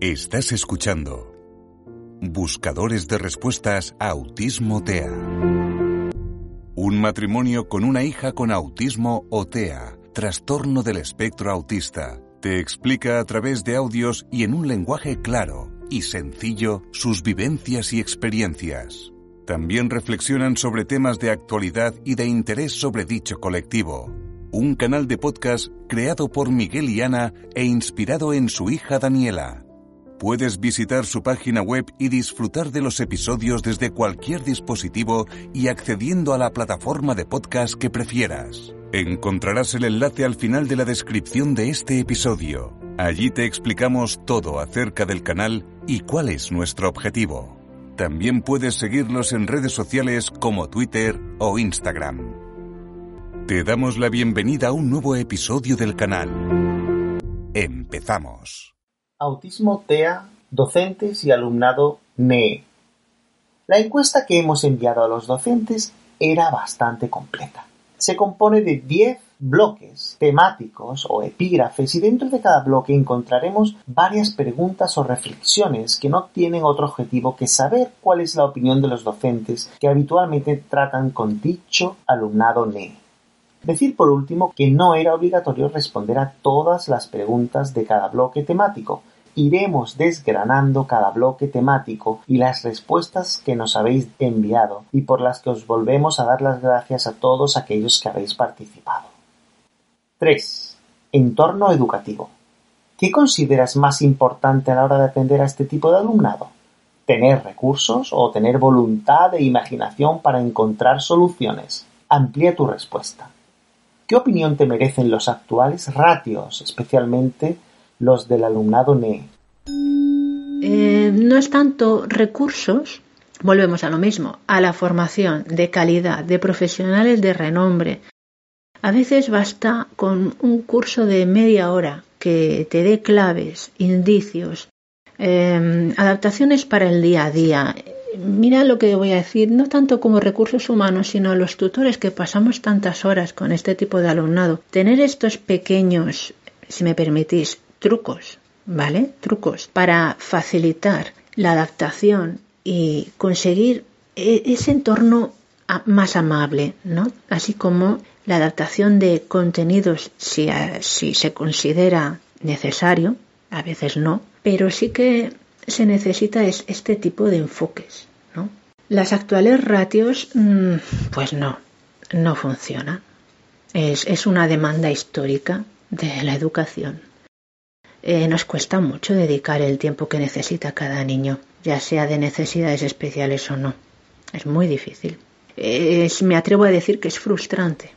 Estás escuchando Buscadores de Respuestas Autismo TEA. Un matrimonio con una hija con autismo o TEA, trastorno del espectro autista, te explica a través de audios y en un lenguaje claro y sencillo sus vivencias y experiencias. También reflexionan sobre temas de actualidad y de interés sobre dicho colectivo. Un canal de podcast creado por Miguel y Ana e inspirado en su hija Daniela. Puedes visitar su página web y disfrutar de los episodios desde cualquier dispositivo y accediendo a la plataforma de podcast que prefieras. Encontrarás el enlace al final de la descripción de este episodio. Allí te explicamos todo acerca del canal y cuál es nuestro objetivo. También puedes seguirlos en redes sociales como Twitter o Instagram. Te damos la bienvenida a un nuevo episodio del canal. Empezamos. Autismo TEA, docentes y alumnado NEE. La encuesta que hemos enviado a los docentes era bastante completa. Se compone de 10 bloques temáticos o epígrafes y dentro de cada bloque encontraremos varias preguntas o reflexiones que no tienen otro objetivo que saber cuál es la opinión de los docentes que habitualmente tratan con dicho alumnado NEE. Decir por último que no era obligatorio responder a todas las preguntas de cada bloque temático. Iremos desgranando cada bloque temático y las respuestas que nos habéis enviado y por las que os volvemos a dar las gracias a todos aquellos que habéis participado. 3. Entorno educativo. ¿Qué consideras más importante a la hora de atender a este tipo de alumnado? ¿Tener recursos o tener voluntad e imaginación para encontrar soluciones? Amplía tu respuesta. ¿Qué opinión te merecen los actuales ratios, especialmente los del alumnado NEE? Eh, no es tanto recursos, volvemos a lo mismo, a la formación de calidad de profesionales de renombre. A veces basta con un curso de media hora que te dé claves, indicios, eh, adaptaciones para el día a día, mira lo que voy a decir, no tanto como recursos humanos, sino los tutores que pasamos tantas horas con este tipo de alumnado. Tener estos pequeños, si me permitís, trucos, ¿vale? Trucos para facilitar la adaptación y conseguir e-, ese entorno más amable, ¿no? Así como la adaptación de contenidos si, si se considera necesario, a veces no, pero sí que se necesita es este tipo de enfoques. ¿no? Las actuales ratios, mm, pues no, no funcionan. Es, es, una demanda histórica de la educación. Eh, nos cuesta mucho dedicar el tiempo que necesita cada niño, ya sea de necesidades especiales o no. Es muy difícil. Es, me atrevo a decir que es frustrante.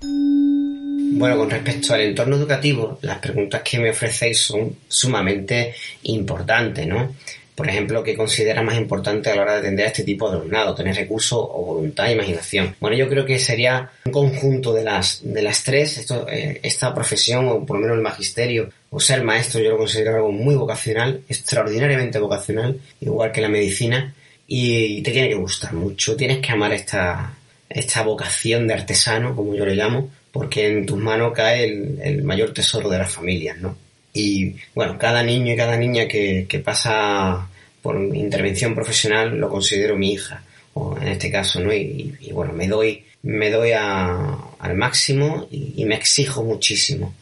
Bueno, con respecto al entorno educativo, las preguntas que me ofrecéis son sumamente importantes, ¿no? Por ejemplo, ¿qué considera más importante a la hora de atender a este tipo de alumnado? ¿Tener recursos o voluntad e imaginación? Bueno, yo creo que sería un conjunto de las, de las tres. Eh, esta profesión, o por lo menos el magisterio, o ser maestro, yo lo considero algo muy vocacional, extraordinariamente vocacional, igual que la medicina, y te tiene que gustar mucho. Tienes que amar esta, esta vocación de artesano, como yo le llamo, porque en tus manos cae el, mayor tesoro de las familias, ¿no? Y bueno, cada niño y cada niña que, pasa por intervención profesional lo considero mi hija, o en este caso, ¿no? Y, bueno, me doy, me doy al máximo y, me exijo muchísimo.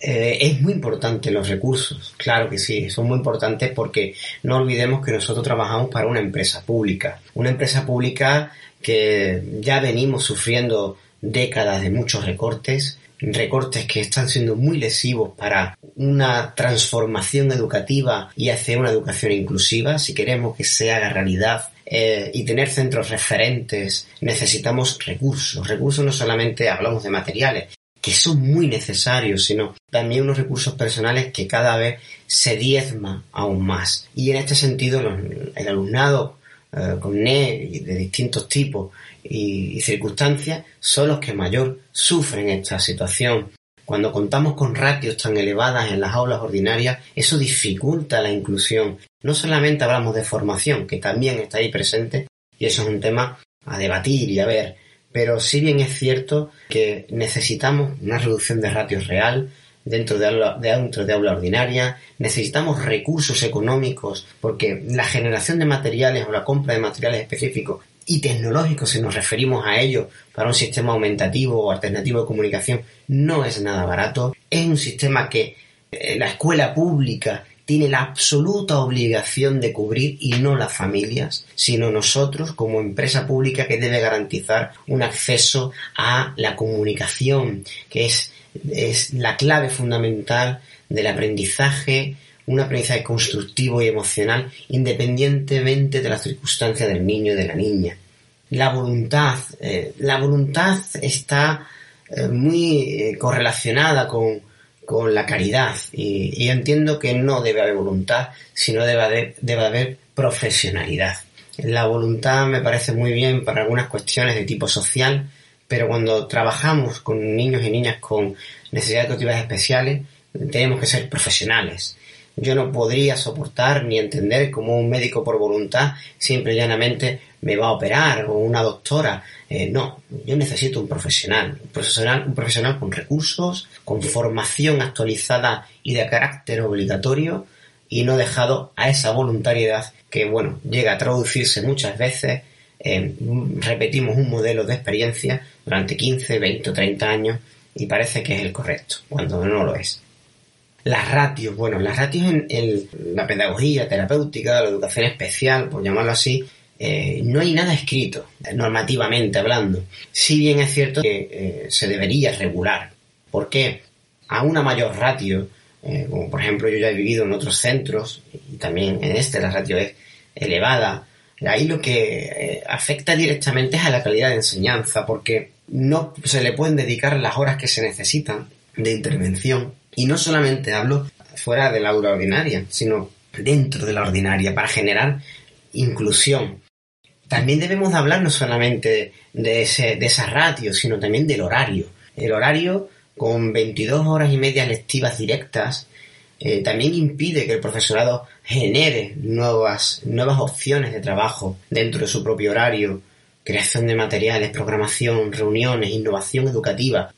Eh, es muy importante los recursos, claro que sí, son muy importantes porque no olvidemos que nosotros trabajamos para una empresa pública, una empresa pública que ya venimos sufriendo décadas de muchos recortes, recortes que están siendo muy lesivos para una transformación educativa y hacer una educación inclusiva. Si queremos que se haga realidad eh, y tener centros referentes, necesitamos recursos. Recursos no solamente hablamos de materiales, que son muy necesarios, sino también unos recursos personales que cada vez se diezma aún más. Y en este sentido, el alumnado eh, con NE de distintos tipos y, circunstancias son los que mayor sufren esta situación. Cuando contamos con ratios tan elevadas en las aulas ordinarias, eso dificulta la inclusión. No solamente hablamos de formación, que también está ahí presente, y eso es un tema a debatir y a ver, pero si bien es cierto que necesitamos una reducción de ratios real, dentro de aula, de, de aula ordinaria, necesitamos recursos económicos porque la generación de materiales o la compra de materiales específicos y tecnológicos, si nos referimos a ello para un sistema aumentativo o alternativo de comunicación, no es nada barato. Es un sistema que eh, la escuela pública tiene la absoluta obligación de cubrir y no las familias, sino nosotros como empresa pública que debe garantizar un acceso a la comunicación, que es es la clave fundamental del aprendizaje, un aprendizaje constructivo y emocional, independientemente de las circunstancias del niño y de la niña. La voluntad, eh, la voluntad está eh, muy eh, correlacionada con, la caridad y, entiendo que no debe haber voluntad, sino debe haber, debe haber profesionalidad. La voluntad me parece muy bien para algunas cuestiones de tipo social, pero cuando trabajamos con niños y niñas con necesidades educativas especiales, tenemos que ser profesionales. Yo no podría soportar ni entender cómo un médico por voluntad simple y llanamente me va a operar o una doctora. Eh, no, yo necesito un profesional, un profesional, un profesional con recursos, con formación actualizada y de carácter obligatorio y no dejado a esa voluntariedad que, bueno, llega a traducirse muchas veces repetimos un modelo de experiencia durante 15, 20 o 30 años y parece que es el correcto, cuando no lo es. Las ratios, bueno, las ratios en, la pedagogía terapéutica, la educación especial, por llamarlo así, eh, no hay nada escrito, normativamente hablando. Si bien es cierto que eh, se debería regular. ¿Por qué? A una mayor ratio, eh, como por ejemplo yo ya he vivido en otros centros, y también en este la ratio es elevada, Ahí lo que afecta directamente es a la calidad de enseñanza, porque no se le pueden dedicar las horas que se necesitan de intervención. Y no solamente hablo fuera de la aula ordinaria, sino dentro de la ordinaria, para generar inclusión. También debemos hablar no solamente de, ese, de esa ratio, sino también del horario. El horario con 22 horas y media lectivas directas eh, también impide que el profesorado genere nuevas, nuevas opciones de trabajo dentro de su propio horario, creación de materiales, programación, reuniones, innovación educativa.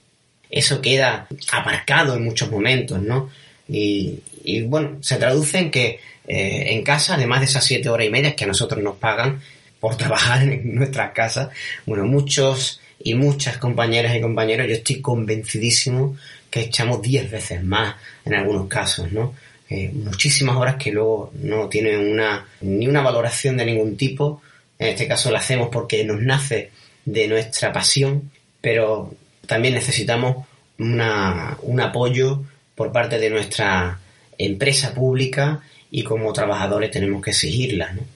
Eso queda aparcado en muchos momentos, ¿no? Y, bueno, se traduce en que eh, en casa, además de esas siete horas y media que a nosotros nos pagan por trabajar en nuestras casas, bueno, muchos y muchas compañeras y compañeros, yo estoy convencidísimo que echamos 10 veces más en algunos casos, ¿no? Eh, muchísimas horas que luego no tienen una, ni una valoración de ningún tipo. En este caso lo hacemos porque nos nace de nuestra pasión, pero también necesitamos una, un apoyo por parte de nuestra empresa pública y como trabajadores tenemos que exigirla. ¿no?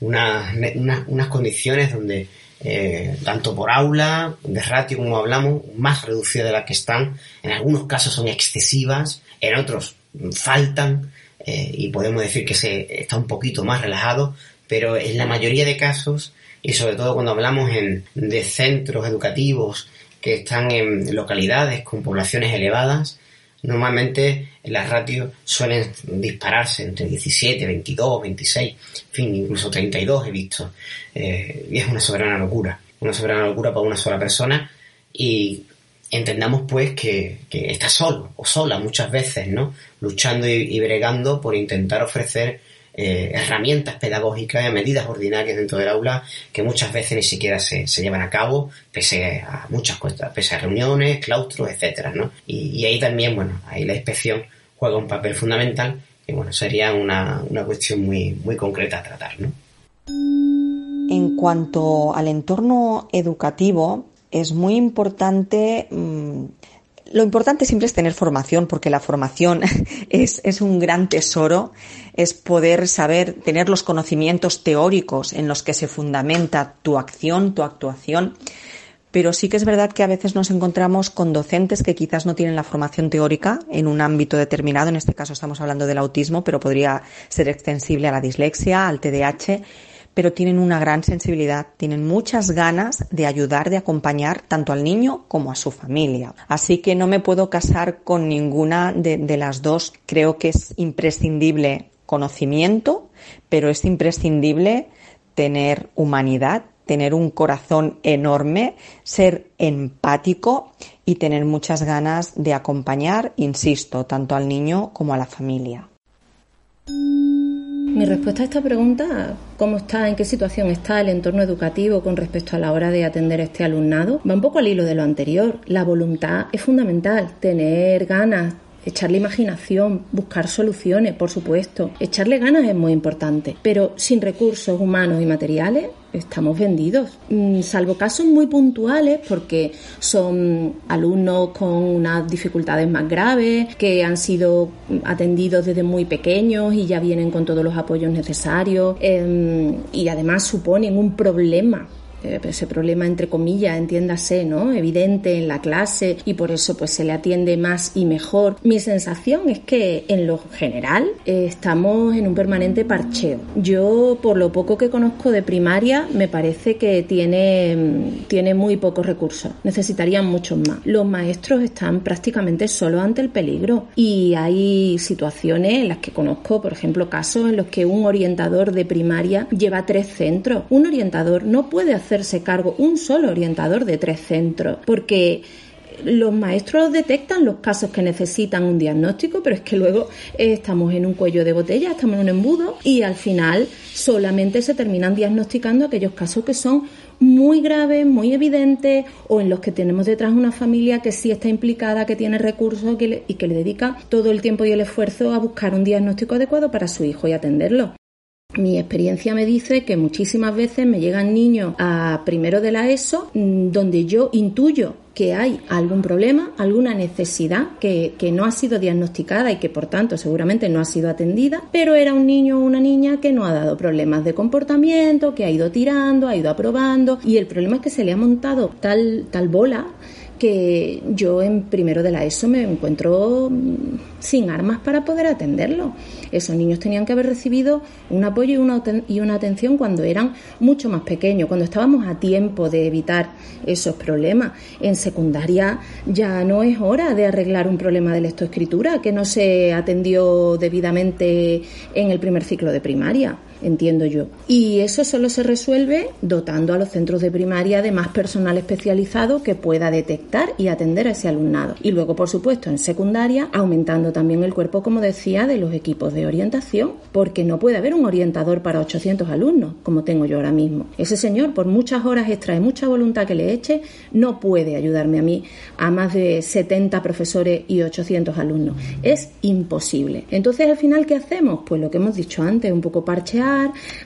Unas condiciones donde eh, tanto por aula, de ratio como hablamos, más reducidas de las que están. En algunos casos son excesivas, en otros faltan eh, y podemos decir que se está un poquito más relajado, pero en la mayoría de casos y sobre todo cuando hablamos en, de centros educativos que están en localidades con poblaciones elevadas, normalmente las ratios suelen dispararse entre 17, 22, 26, en fin, incluso 32 he visto. Eh, y es una soberana locura, una soberana locura para una sola persona y entendamos pues que, está solo o sola muchas veces, ¿no? Luchando y, bregando por intentar ofrecer eh, herramientas pedagógicas medidas ordinarias dentro del aula que muchas veces ni siquiera se, llevan a cabo, pese a muchas cosas, pese a reuniones, claustros, etcétera, ¿no? Y, ahí también, bueno, ahí la inspección juega un papel fundamental y bueno, sería una, una cuestión muy, muy concreta a tratar, ¿no? En cuanto al entorno educativo, es muy importante mm, lo importante siempre es tener formación, porque la formación es, un gran tesoro, es poder saber, tener los conocimientos teóricos en los que se fundamenta tu acción, tu actuación, pero sí que es verdad que a veces nos encontramos con docentes que quizás no tienen la formación teórica en un ámbito determinado, en este caso estamos hablando del autismo, pero podría ser extensible a la dislexia, al TDAH, pero tienen una gran sensibilidad, tienen muchas ganas de ayudar, de acompañar tanto al niño como a su familia. Así que no me puedo casar con ninguna de, de las dos. Creo que es imprescindible conocimiento, pero es imprescindible tener humanidad, tener un corazón enorme, ser empático y tener muchas ganas de acompañar, insisto, tanto al niño como a la familia. Mi respuesta a esta pregunta, ¿cómo está, en qué situación está el entorno educativo con respecto a la hora de atender a este alumnado? Va un poco al hilo de lo anterior. La voluntad es fundamental, tener ganas, echarle imaginación, buscar soluciones, por supuesto. Echarle ganas es muy importante, pero sin recursos humanos y materiales estamos vendidos, mm, salvo casos muy puntuales porque son alumnos con unas dificultades más graves, que han sido atendidos desde muy pequeños y ya vienen con todos los apoyos necesarios em, y además suponen un problema eh, ese problema entre comillas, entiéndase, ¿no? Evidente en la clase y por eso pues se le atiende más y mejor. Mi sensación es que en lo general eh, estamos en un permanente parcheo. Yo por lo poco que conozco de primaria me parece que tiene, mm, tiene muy pocos recursos. Necesitarían muchos más. Los maestros están prácticamente solo ante el peligro y hay situaciones en las que conozco, por ejemplo, casos en los que un orientador de primaria lleva tres centros. Un orientador no puede hacer hacerse cargo un solo orientador de tres centros, porque los maestros detectan los casos que necesitan un diagnóstico, pero es que luego eh, estamos en un cuello de botella, estamos en un embudo y al final solamente se terminan diagnosticando aquellos casos que son muy graves, muy evidentes o en los que tenemos detrás una familia que sí está implicada, que tiene recursos y que le dedica todo el tiempo y el esfuerzo a buscar un diagnóstico adecuado para su hijo y atenderlo. Mi experiencia me dice que muchísimas veces me llegan niños a primero de la ESO mm, donde yo intuyo que hay algún problema, alguna necesidad que, que, no ha sido diagnosticada y que por tanto seguramente no ha sido atendida, pero era un niño o una niña que no ha dado problemas de comportamiento, que ha ido tirando, ha ido aprobando y el problema es que se le ha montado tal, tal bola que yo en primero de la ESO me encuentro mm, sin armas para poder atenderlo. Esos niños tenían que haber recibido un apoyo y una, y una atención cuando eran mucho más pequeños, cuando estábamos a tiempo de evitar esos problemas. En secundaria ya no es hora de arreglar un problema de lectoescritura que no se atendió debidamente en el primer ciclo de primaria entiendo yo. Y eso solo se resuelve dotando a los centros de primaria de más personal especializado que pueda detectar y atender a ese alumnado. Y luego, por supuesto, en secundaria, aumentando también el cuerpo, como decía, de los equipos de orientación, porque no puede haber un orientador para 800 alumnos, como tengo yo ahora mismo. Ese señor, por muchas horas extra y mucha voluntad que le eche, no puede ayudarme a mí a más de 70 profesores y 800 alumnos. Es imposible. Entonces, al final, ¿qué hacemos? Pues lo que hemos dicho antes, un poco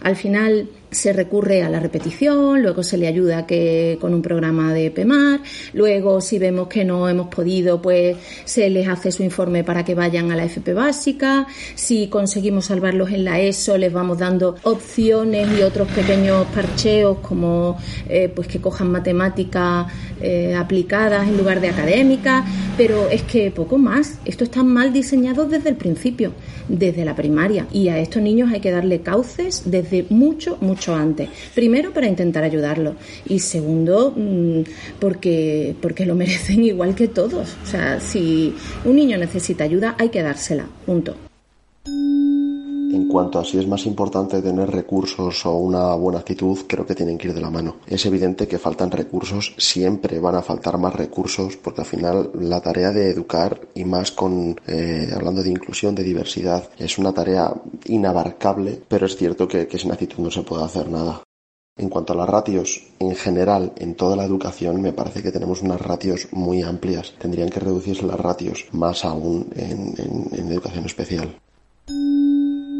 al final se recurre a la repetición, luego se le ayuda que con un programa de PEMAR, luego si vemos que no hemos podido, pues se les hace su informe para que vayan a la FP básica, si conseguimos salvarlos en la ESO, les vamos dando opciones y otros pequeños parcheos como eh, pues que cojan matemáticas eh, aplicadas en lugar de académicas, pero es que poco más, esto está mal diseñado desde el principio, desde la primaria, y a estos niños hay que darle cauces desde mucho, mucho mucho antes. Primero, para intentar ayudarlo. Y segundo, mm, porque, porque lo merecen igual que todos. O sea, si un niño necesita ayuda, hay que dársela. Punto. En cuanto a si es más importante tener recursos o una buena actitud, creo que tienen que ir de la mano. Es evidente que faltan recursos, siempre van a faltar más recursos, porque al final la tarea de educar, y más con eh, hablando de inclusión, de diversidad, es una tarea inabarcable, pero es cierto que, sin actitud no se puede hacer nada. En cuanto a las ratios, en general, en toda la educación, me parece que tenemos unas ratios muy amplias. Tendrían que reducirse las ratios, más aún en educación especial.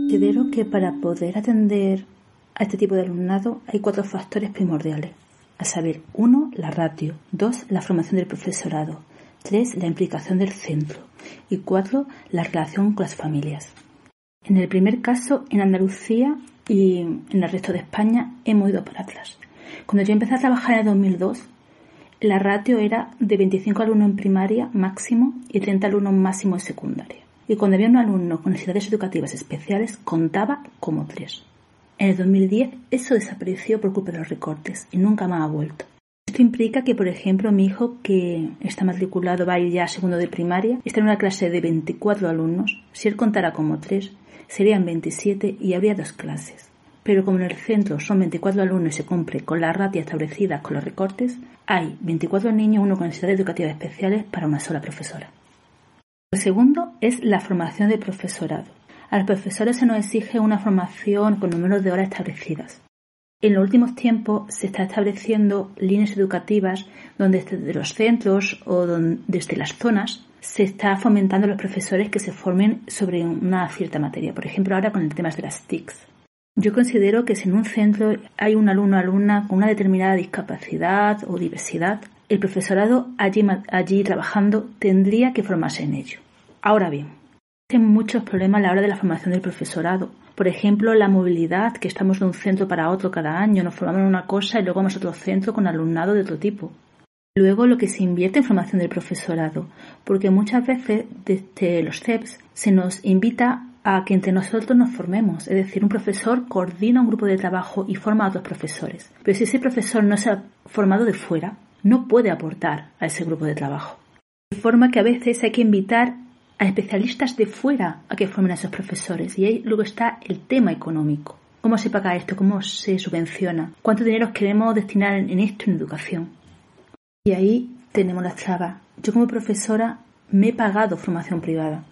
Considero que para poder atender a este tipo de alumnado hay cuatro factores primordiales, a saber, uno, la ratio, dos, la formación del profesorado, tres, la implicación del centro y cuatro, la relación con las familias. En el primer caso, en Andalucía y en el resto de España hemos ido por atrás. Cuando yo empecé a trabajar en el 2002, la ratio era de 25 alumnos en primaria máximo y 30 alumnos máximo en secundaria. Y cuando había un alumno con necesidades educativas especiales, contaba como tres. En el 2010 eso desapareció por culpa de los recortes y nunca más ha vuelto. Esto implica que, por ejemplo, mi hijo, que está matriculado, va a ir ya a segundo de primaria, está en una clase de 24 alumnos. Si él contara como tres, serían 27 y habría dos clases. Pero como en el centro son 24 alumnos y se cumple con la ratio establecida con los recortes, hay 24 niños, uno con necesidades educativas especiales para una sola profesora. Lo segundo es la formación del profesorado. A los profesores se nos exige una formación con números de horas establecidas. En los últimos tiempos se está estableciendo líneas educativas donde desde los centros o desde las zonas se está fomentando a los profesores que se formen sobre una cierta materia. Por ejemplo, ahora con el tema de las TICs. Yo considero que si en un centro hay un alumno o alumna con una determinada discapacidad o diversidad, el profesorado allí, trabajando tendría que formarse en ello. Ahora bien, hay muchos problemas a la hora de la formación del profesorado. Por ejemplo, la movilidad, que estamos de un centro para otro cada año, nos formamos en una cosa y luego vamos a otro centro con alumnado de otro tipo. Luego, lo que se invierte en formación del profesorado, porque muchas veces desde los CEPS se nos invita a que entre nosotros nos formemos, es decir, un profesor coordina un grupo de trabajo y forma a otros profesores. Pero si ese profesor no se ha formado de fuera, no puede aportar a ese grupo de trabajo. De forma que a veces hay que invitar a especialistas de fuera a que formen a esos profesores. Y ahí luego está el tema económico. ¿Cómo se paga esto? ¿Cómo se subvenciona? ¿Cuánto dinero queremos destinar en esto, en educación? Y ahí tenemos la traba. Yo como profesora me he pagado formación privada.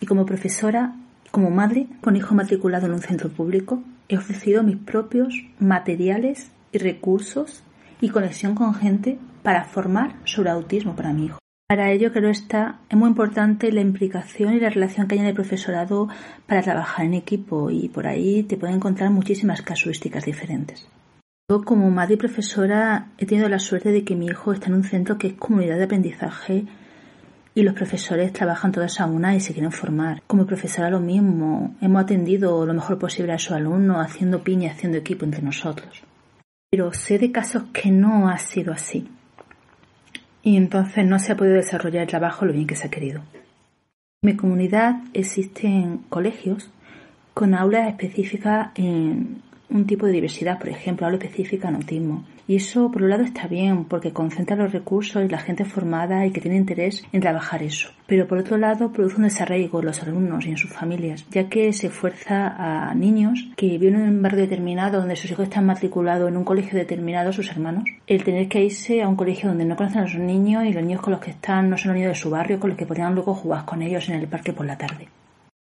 Y como profesora, como madre, con hijo matriculado en un centro público, he ofrecido mis propios materiales y recursos y conexión con gente para formar sobre autismo para mi hijo. Para ello creo está es muy importante la implicación y la relación que hay en el profesorado para trabajar en equipo y por ahí te pueden encontrar muchísimas casuísticas diferentes. Yo como madre y profesora he tenido la suerte de que mi hijo está en un centro que es comunidad de aprendizaje y los profesores trabajan todos a una y se quieren formar. Como profesora lo mismo, hemos atendido lo mejor posible a su alumno haciendo piña, haciendo equipo entre nosotros. Pero sé de casos que no ha sido así y entonces no se ha podido desarrollar el trabajo lo bien que se ha querido. En mi comunidad existen colegios con aulas específicas en un tipo de diversidad, por ejemplo, aula específica en autismo. Y eso, por un lado, está bien, porque concentra los recursos y la gente formada y que tiene interés en trabajar eso. Pero por otro lado, produce un desarraigo en los alumnos y en sus familias, ya que se fuerza a niños que viven en un barrio determinado donde sus hijos están matriculados en un colegio determinado, sus hermanos, el tener que irse a un colegio donde no conocen a sus niños y los niños con los que están no son los niños de su barrio, con los que podrían luego jugar con ellos en el parque por la tarde.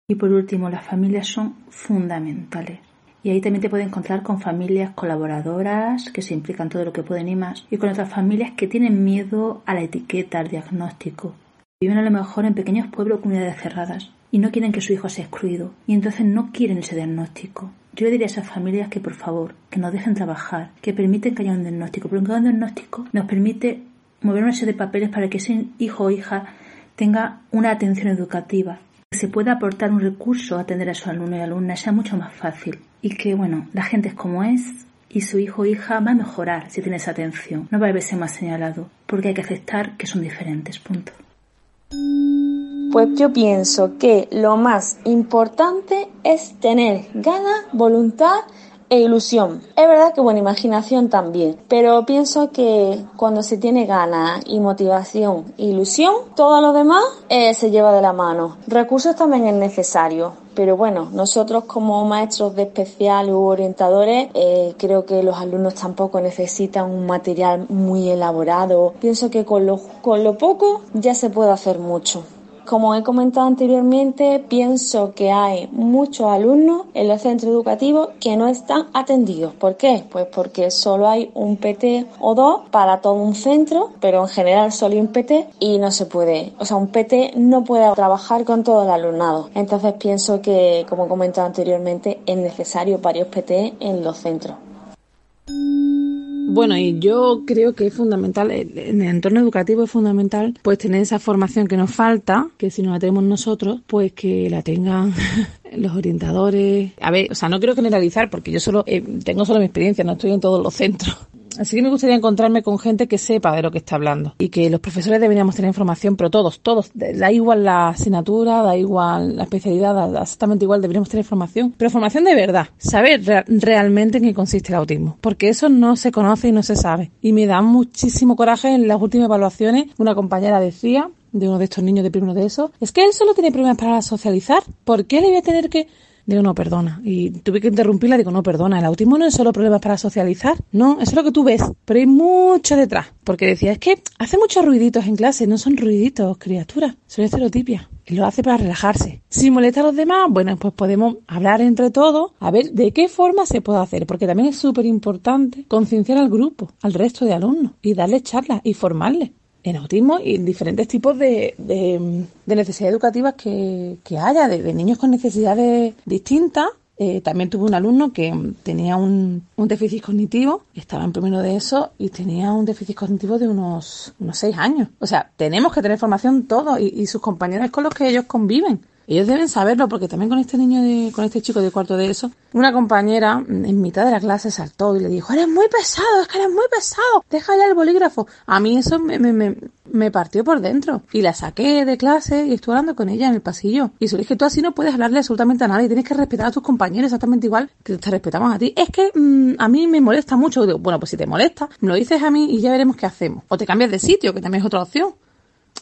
Y por último, las familias son fundamentales. Y ahí también te puedes encontrar con familias colaboradoras que se implican todo lo que pueden y más, y con otras familias que tienen miedo a la etiqueta, al diagnóstico. Viven a lo mejor en pequeños pueblos o comunidades cerradas y no quieren que su hijo sea excluido y entonces no quieren ese diagnóstico. Yo le diría a esas familias que por favor, que nos dejen trabajar, que permiten que haya un diagnóstico, porque un diagnóstico nos permite mover una serie de papeles para que ese hijo o hija tenga una atención educativa, se pueda aportar un recurso a atender a su alumno y alumna, sea mucho más fácil y que, bueno, la gente es como es y su hijo o hija va a mejorar si tiene esa atención, no va a verse más señalado, porque hay que aceptar que son diferentes, punto. Pues yo pienso que lo más importante es tener ganas, voluntad e ilusión. Es verdad que buena imaginación también, pero pienso que cuando se tiene ganas y motivación e ilusión, todo lo demás eh, se lleva de la mano. Recursos también es necesario, pero bueno, nosotros como maestros de especial u orientadores, eh, creo que los alumnos tampoco necesitan un material muy elaborado. Pienso que con lo, con lo poco ya se puede hacer mucho. Como he comentado anteriormente, pienso que hay muchos alumnos en los centros educativos que no están atendidos. ¿Por qué? Pues porque solo hay un PT o dos para todo un centro, pero en general solo hay un PT y no se puede. O sea, un PT no puede trabajar con todo el alumnado. Entonces pienso que, como he comentado anteriormente, es necesario varios PT en los centros. Bueno, y yo creo que es fundamental, en el entorno educativo es fundamental, pues tener esa formación que nos falta, que si no la tenemos nosotros, pues que la tengan los orientadores. A ver, o sea, no quiero generalizar porque yo solo eh, tengo solo mi experiencia, no estoy en todos los centros. Así que me gustaría encontrarme con gente que sepa de lo que está hablando y que los profesores deberíamos tener información, pero todos, todos, da igual la asignatura, da igual la especialidad, da exactamente igual, deberíamos tener información, pero formación de verdad, saber realmente en qué consiste el autismo, porque eso no se conoce y no se sabe. Y me da muchísimo coraje en las últimas evaluaciones, una compañera decía de uno de estos niños de primero de eso, es que él solo tiene problemas para socializar, ¿por qué le voy a tener que Digo, no, perdona. Y tuve que interrumpirla, digo, no, perdona, el autismo no es solo problemas para socializar, no, eso es lo que tú ves, pero hay mucho detrás. Porque decía, es que hace muchos ruiditos en clase, no son ruiditos, criaturas, son estereotipia. Y lo hace para relajarse. Si molesta a los demás, bueno, pues podemos hablar entre todos a ver de qué forma se puede hacer, porque también es súper importante concienciar al grupo, al resto de alumnos, y darles charlas y formarles en autismo y en diferentes tipos de, de, necesidades educativas que, haya, de, niños con necesidades distintas. Eh, también tuve un alumno que tenía un, déficit cognitivo, estaba en primero de eso y tenía un déficit cognitivo de unos, unos seis años. O sea, tenemos que tener formación todos y, y sus compañeros con los que ellos conviven. Ellos deben saberlo porque también con este niño, de, con este chico de cuarto de eso, una compañera en mitad de la clase saltó y le dijo, eres muy pesado, es que eres muy pesado, deja ya el bolígrafo. A mí eso me, me, me, partió por dentro. Y la saqué de clase y estuve hablando con ella en el pasillo. Y se le dije, tú así no puedes hablarle absolutamente a nadie, tienes que respetar a tus compañeros exactamente igual que te respetamos a ti. Es que mm, a mí me molesta mucho. Digo, bueno, pues si te molesta, me lo dices a mí y ya veremos qué hacemos. O te cambias de sitio, que también es otra opción.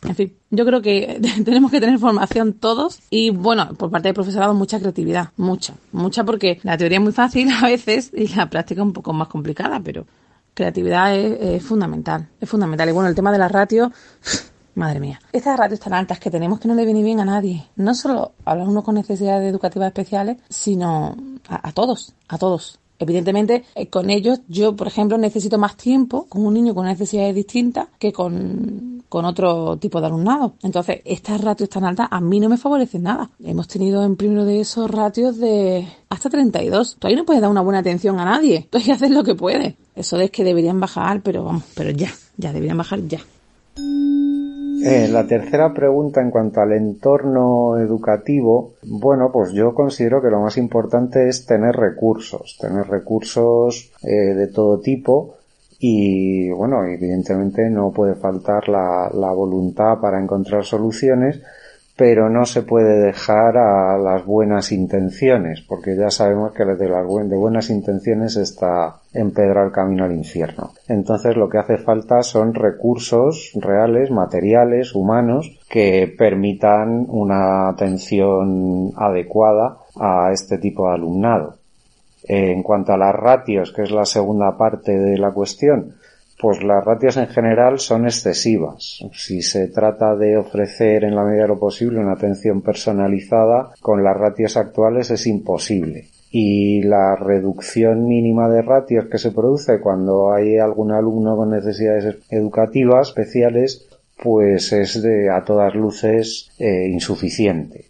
En fin, yo creo que tenemos que tener formación todos y bueno, por parte del profesorado mucha creatividad, mucha, mucha porque la teoría es muy fácil a veces y la práctica un poco más complicada, pero creatividad es, fundamental, es fundamental. Y bueno, el tema de las ratios, madre mía, estas ratios tan altas que tenemos que no le viene bien a nadie, no solo a los alumnos con necesidades educativas especiales, sino a todos, a todos. Evidentemente, eh, con ellos yo, por ejemplo, necesito más tiempo con un niño con necesidades distintas que con, con otro tipo de alumnado. Entonces, estas ratios tan altas a mí no me favorecen nada. Hemos tenido en primero de esos ratios de hasta 32. Tú ahí no puedes dar una buena atención a nadie. Tú ahí haces lo que puedes. Eso es que deberían bajar, pero vamos, pero ya, ya deberían bajar ya. Eh, la tercera pregunta en cuanto al entorno educativo, bueno, pues yo considero que lo más importante es tener recursos, tener recursos eh, de todo tipo y, bueno, evidentemente no puede faltar la, la voluntad para encontrar soluciones, pero no se puede dejar a las buenas intenciones, porque ya sabemos que de las de buenas intenciones está empedrar el camino al infierno. Entonces lo que hace falta son recursos reales, materiales, humanos, que permitan una atención adecuada a este tipo de alumnado. En cuanto a las ratios, que es la segunda parte de la cuestión, pues las ratios en general son excesivas. Si se trata de ofrecer en la medida de lo posible una atención personalizada, con las ratios actuales es imposible. Y la reducción mínima de ratios que se produce cuando hay algún alumno con necesidades educativas especiales, pues es de a todas luces eh, insuficiente.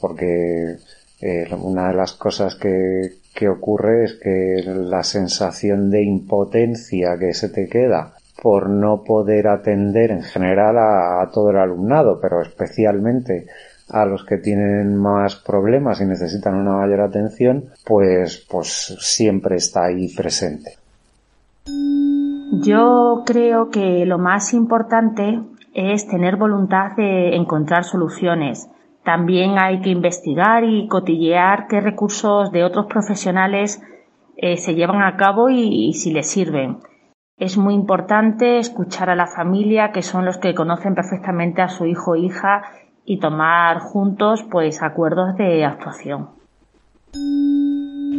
Porque eh, una de las cosas que, que ocurre es que la sensación de impotencia que se te queda por no poder atender en general a, todo el alumnado, pero especialmente a los que tienen más problemas y necesitan una mayor atención, pues, pues siempre está ahí presente. Yo creo que lo más importante es tener voluntad de encontrar soluciones también hay que investigar y cotillear qué recursos de otros profesionales eh, se llevan a cabo y, si les sirven. Es muy importante escuchar a la familia, que son los que conocen perfectamente a su hijo o hija, y tomar juntos pues acuerdos de actuación.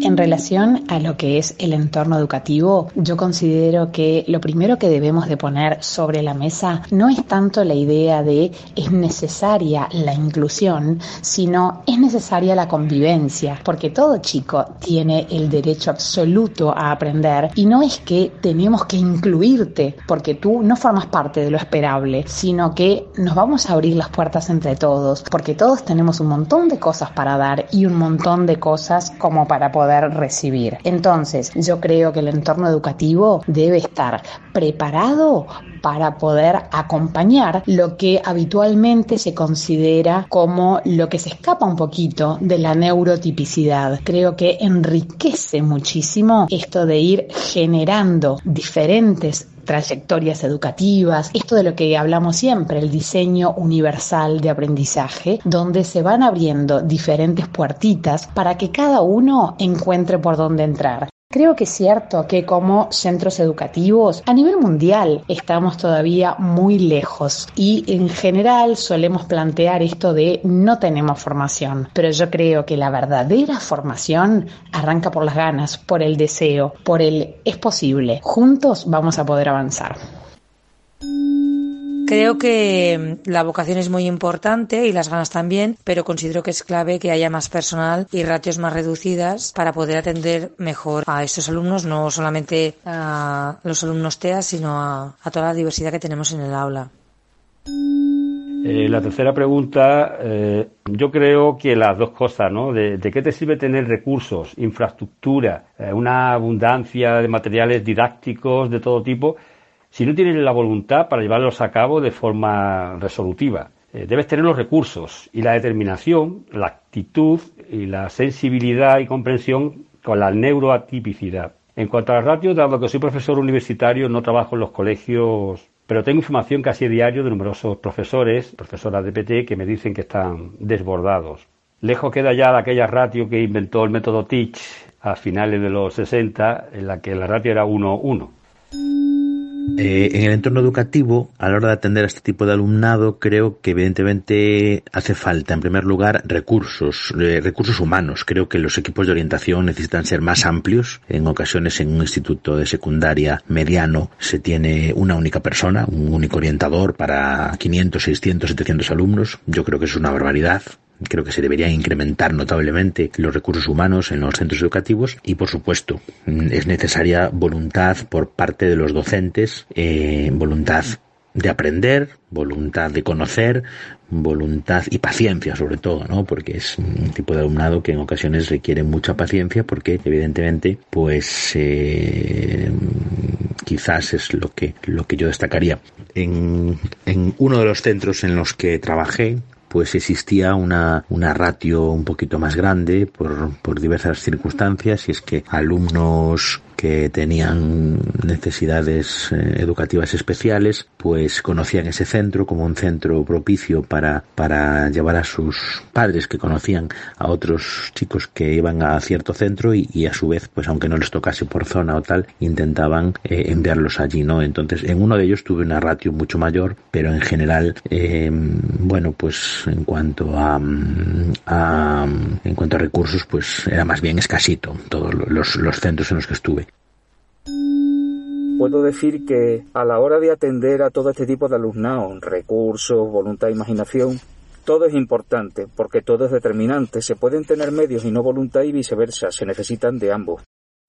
En relación a lo que es el entorno educativo, yo considero que lo primero que debemos de poner sobre la mesa no es tanto la idea de es necesaria la inclusión, sino es necesaria la convivencia, porque todo chico tiene el derecho absoluto a aprender y no es que tenemos que incluirte porque tú no formas parte de lo esperable, sino que nos vamos a abrir las puertas entre todos, porque todos tenemos un montón de cosas para dar y un montón de cosas como para poder recibir. Entonces, yo creo que el entorno educativo debe estar preparado para poder acompañar lo que habitualmente se considera como lo que se escapa un poquito de la neurotipicidad. Creo que enriquece muchísimo esto de ir generando diferentes trayectorias educativas, esto de lo que hablamos siempre, el diseño universal de aprendizaje, donde se van abriendo diferentes puertitas para que cada uno encuentre por dónde entrar. Creo que es cierto que como centros educativos a nivel mundial estamos todavía muy lejos y en general solemos plantear esto de no tenemos formación, pero yo creo que la verdadera formación arranca por las ganas, por el deseo, por el es posible. Juntos vamos a poder avanzar. Creo que mm, la vocación es muy importante y las ganas también, pero considero que es clave que haya más personal y ratios más reducidas para poder atender mejor a estos alumnos, no solamente a los alumnos TEA, sino a, toda la diversidad que tenemos en el aula. Eh, la tercera pregunta, eh, yo creo que las dos cosas, ¿no? De, qué te sirve tener recursos, infraestructura, eh, una abundancia de materiales didácticos de todo tipo, si no tienes la voluntad para llevarlos a cabo de forma resolutiva. Eh, debes tener los recursos y la determinación, la actitud y la sensibilidad y comprensión con la neuroatipicidad. En cuanto a las ratios, dado que soy profesor universitario, no trabajo en los colegios, pero tengo información casi diario de numerosos profesores, profesoras de PT, que me dicen que están desbordados. Lejos queda ya de aquella ratio que inventó el método Teach a finales de los 60, en la que la ratio era 1-1. Eh, en el entorno educativo, a la hora de atender a este tipo de alumnado, creo que evidentemente hace falta, en primer lugar, recursos, eh, recursos humanos. Creo que los equipos de orientación necesitan ser más amplios. En ocasiones, en un instituto de secundaria mediano, se tiene una única persona, un único orientador para 500, 600, 700 alumnos. Yo creo que es una barbaridad. Creo que se deberían incrementar notablemente los recursos humanos en los centros educativos y, por supuesto, es necesaria voluntad por parte de los docentes, eh, voluntad de aprender, voluntad de conocer, voluntad y paciencia sobre todo, ¿no? Porque es un tipo de alumnado que en ocasiones requiere mucha paciencia porque evidentemente pues eh, quizás es lo que lo que yo destacaría. En, en uno de los centros en los que trabajé pues existía una, una ratio un poquito más grande por, por diversas circunstancias y es que alumnos que tenían necesidades eh, educativas especiales, pues conocían ese centro como un centro propicio para, para llevar a sus padres que conocían a otros chicos que iban a cierto centro y, a su vez, pues aunque no les tocase por zona o tal, intentaban eh, enviarlos allí, ¿no? Entonces, en uno de ellos tuve una ratio mucho mayor, pero en general, eh, bueno, pues en cuanto a, a, en cuanto a recursos, pues era más bien escasito todos los, los centros en los que estuve puedo decir que a la hora de atender a todo este tipo de alumnado, recursos, voluntad, imaginación, todo es importante porque todo es determinante. Se pueden tener medios y no voluntad y viceversa, se necesitan de ambos.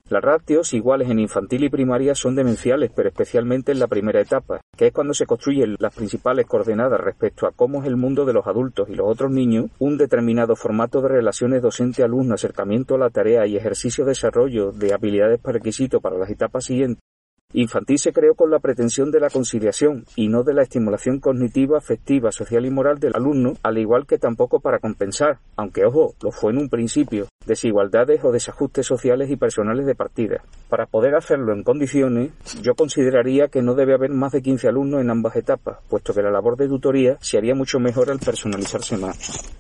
Las ratios iguales en infantil y primaria son demenciales, pero especialmente en la primera etapa, que es cuando se construyen las principales coordenadas respecto a cómo es el mundo de los adultos y los otros niños, un determinado formato de relaciones docente-alumno, acercamiento a la tarea y ejercicio-desarrollo de habilidades requisitos para las etapas siguientes, Infantil se creó con la pretensión de la conciliación y no de la estimulación cognitiva, afectiva, social y moral del alumno, al igual que tampoco para compensar, aunque ojo, lo fue en un principio, desigualdades o desajustes sociales y personales de partida. Para poder hacerlo en condiciones, yo consideraría que no debe haber más de 15 alumnos en ambas etapas, puesto que la labor de tutoría se haría mucho mejor al personalizarse más.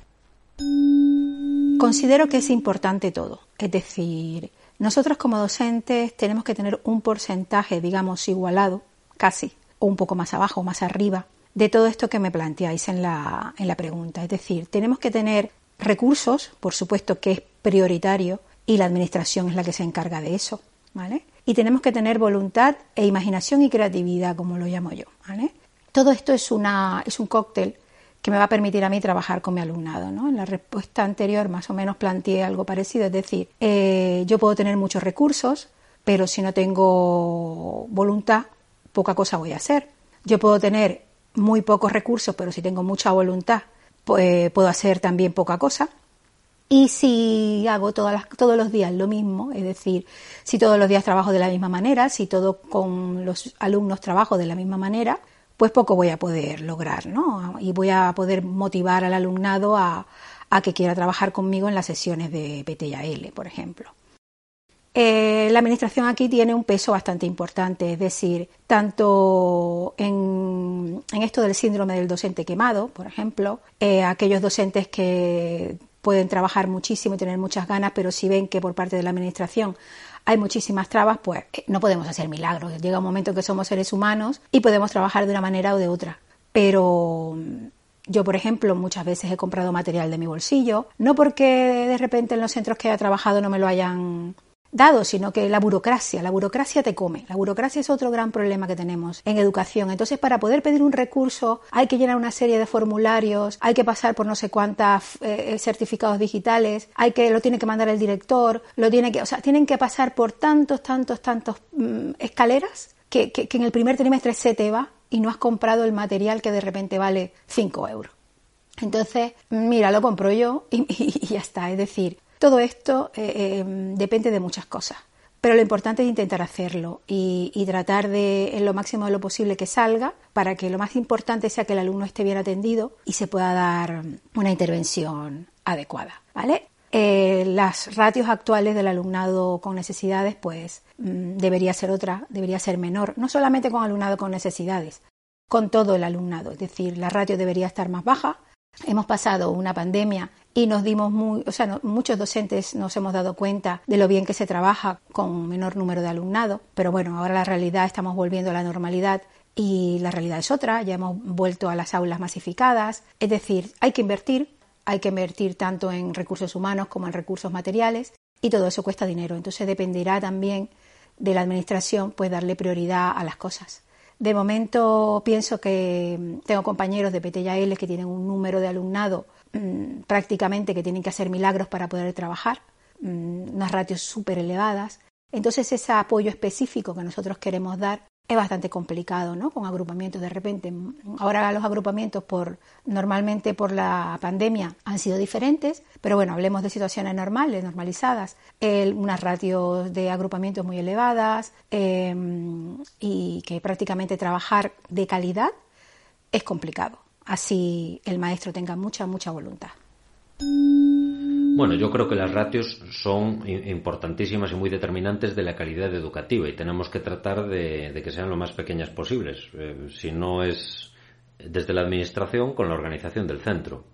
Considero que es importante todo, es decir, nosotros como docentes tenemos que tener un porcentaje, digamos, igualado, casi, o un poco más abajo, o más arriba, de todo esto que me planteáis en la, en la pregunta. Es decir, tenemos que tener recursos, por supuesto que es prioritario, y la administración es la que se encarga de eso, ¿vale? Y tenemos que tener voluntad e imaginación y creatividad, como lo llamo yo, ¿vale? Todo esto es, una, es un cóctel que me va a permitir a mí trabajar con mi alumnado. ¿no? En la respuesta anterior más o menos planteé algo parecido, es decir, eh, yo puedo tener muchos recursos, pero si no tengo voluntad, poca cosa voy a hacer. Yo puedo tener muy pocos recursos, pero si tengo mucha voluntad, pues puedo hacer también poca cosa. Y si hago todos los días lo mismo, es decir, si todos los días trabajo de la misma manera, si todo con los alumnos trabajo de la misma manera, pues poco voy a poder lograr, ¿no? Y voy a poder motivar al alumnado a, que quiera trabajar conmigo en las sesiones de PTL, por ejemplo. Eh, la administración aquí tiene un peso bastante importante, es decir, tanto en, esto del síndrome del docente quemado, por ejemplo, eh, aquellos docentes que pueden trabajar muchísimo y tener muchas ganas, pero si ven que por parte de la administración hay muchísimas trabas, pues no podemos hacer milagros. Llega un momento en que somos seres humanos y podemos trabajar de una manera o de otra. Pero yo, por ejemplo, muchas veces he comprado material de mi bolsillo, no porque de repente en los centros que he trabajado no me lo hayan dado, sino que la burocracia, la burocracia te come. La burocracia es otro gran problema que tenemos en educación. Entonces, para poder pedir un recurso hay que llenar una serie de formularios, hay que pasar por no sé cuántas eh, eh, certificados digitales, hay que lo tiene que mandar el director, lo tiene que, o sea, tienen que pasar por tantos, tantos, tantos mm, escaleras que, que, en el primer trimestre se te va y no has comprado el material que de repente vale 5 euros. Entonces, mira, lo compro yo y, ya está. Es decir, todo esto eh, eh, depende de muchas cosas. Pero lo importante es intentar hacerlo y, tratar de, en lo máximo de lo posible, que salga para que lo más importante sea que el alumno esté bien atendido y se pueda dar una intervención adecuada. ¿Vale? Eh, las ratios actuales del alumnado con necesidades, pues mm, debería ser otra, debería ser menor, no solamente con alumnado con necesidades, con todo el alumnado, es decir, la ratio debería estar más baja. Hemos pasado una pandemia y nos dimos muy, o sea, muchos docentes nos hemos dado cuenta de lo bien que se trabaja con menor número de alumnado, pero bueno, ahora la realidad estamos volviendo a la normalidad y la realidad es otra, ya hemos vuelto a las aulas masificadas, es decir, hay que invertir, hay que invertir tanto en recursos humanos como en recursos materiales y todo eso cuesta dinero. Entonces dependerá también de la administración pues darle prioridad a las cosas. De momento pienso que mm, tengo compañeros de PTYL que tienen un número de alumnado mm, prácticamente que tienen que hacer milagros para poder trabajar, mm, unas ratios súper elevadas. Entonces ese apoyo específico que nosotros queremos dar es bastante complicado, ¿no? Con agrupamientos de repente. Ahora los agrupamientos por normalmente por la pandemia han sido diferentes, pero bueno, hablemos de situaciones normales, normalizadas, unas ratios de agrupamientos muy elevadas em, y que prácticamente trabajar de calidad es complicado. Así el maestro tenga mucha, mucha voluntad. Bueno, yo creo que las ratios son importantísimas y muy determinantes de la calidad educativa y tenemos que tratar de, que sean lo más pequeñas posibles, eh, si no es desde la administración con la organización del centro.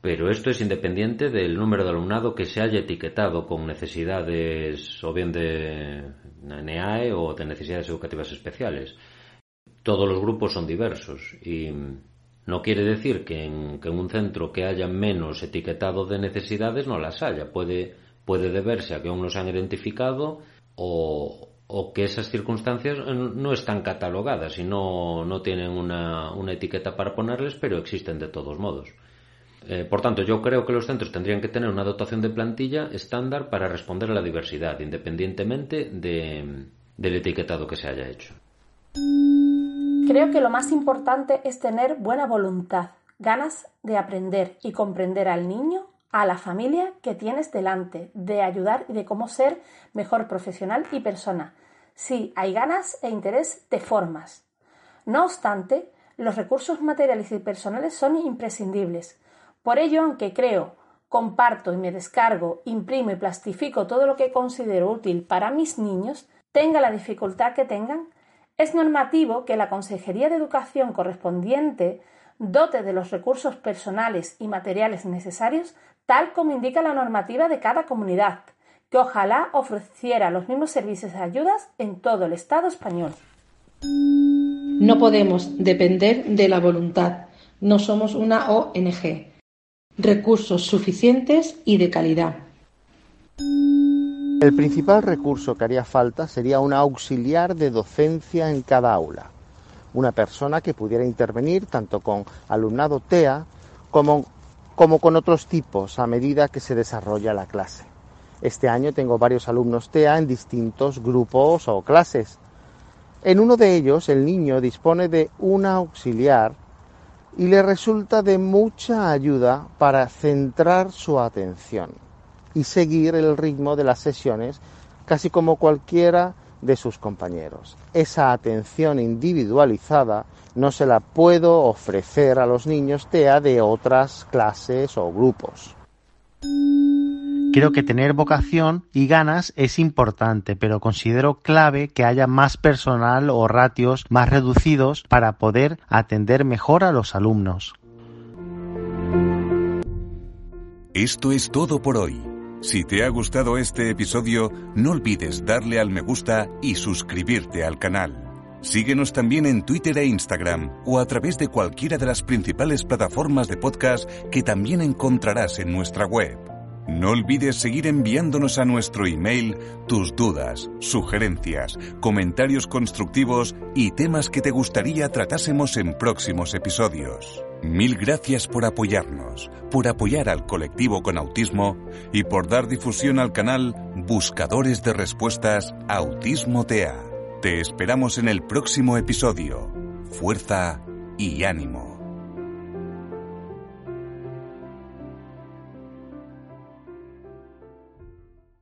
Pero esto es independiente del número de alumnado que se haya etiquetado con necesidades o bien de NEAE o de necesidades educativas especiales. Todos los grupos son diversos y no quiere decir que en, un centro que haya menos etiquetado de necesidades no las haya. Puede, puede deberse a que aún no se han identificado o, que esas circunstancias no están catalogadas y no, no tienen una, una, etiqueta para ponerles, pero existen de todos modos. Eh, por tanto, yo creo que los centros tendrían que tener una dotación de plantilla estándar para responder a la diversidad, independientemente de, del etiquetado que se haya hecho. Creo que lo más importante es tener buena voluntad, ganas de aprender y comprender al niño, a la familia que tienes delante, de ayudar y de cómo ser mejor profesional y persona. Si hay ganas e interés, te formas. No obstante, los recursos materiales y personales son imprescindibles. Por ello, aunque creo, comparto y me descargo, imprimo y plastifico todo lo que considero útil para mis niños, tenga la dificultad que tengan, es normativo que la Consejería de Educación correspondiente dote de los recursos personales y materiales necesarios tal como indica la normativa de cada comunidad, que ojalá ofreciera los mismos servicios y ayudas en todo el Estado español. No podemos depender de la voluntad. No somos una ONG. Recursos suficientes y de calidad. El principal recurso que haría falta sería un auxiliar de docencia en cada aula, una persona que pudiera intervenir tanto con alumnado TEA como, como con otros tipos a medida que se desarrolla la clase. Este año tengo varios alumnos TEA en distintos grupos o clases. En uno de ellos el niño dispone de un auxiliar y le resulta de mucha ayuda para centrar su atención y seguir el ritmo de las sesiones casi como cualquiera de sus compañeros. Esa atención individualizada no se la puedo ofrecer a los niños TEA de otras clases o grupos. Creo que tener vocación y ganas es importante, pero considero clave que haya más personal o ratios más reducidos para poder atender mejor a los alumnos. Esto es todo por hoy. Si te ha gustado este episodio, no olvides darle al me gusta y suscribirte al canal. Síguenos también en Twitter e Instagram o a través de cualquiera de las principales plataformas de podcast que también encontrarás en nuestra web. No olvides seguir enviándonos a nuestro email tus dudas, sugerencias, comentarios constructivos y temas que te gustaría tratásemos en próximos episodios. Mil gracias por apoyarnos, por apoyar al colectivo con autismo y por dar difusión al canal Buscadores de Respuestas Autismo TEA. Te esperamos en el próximo episodio. Fuerza y ánimo.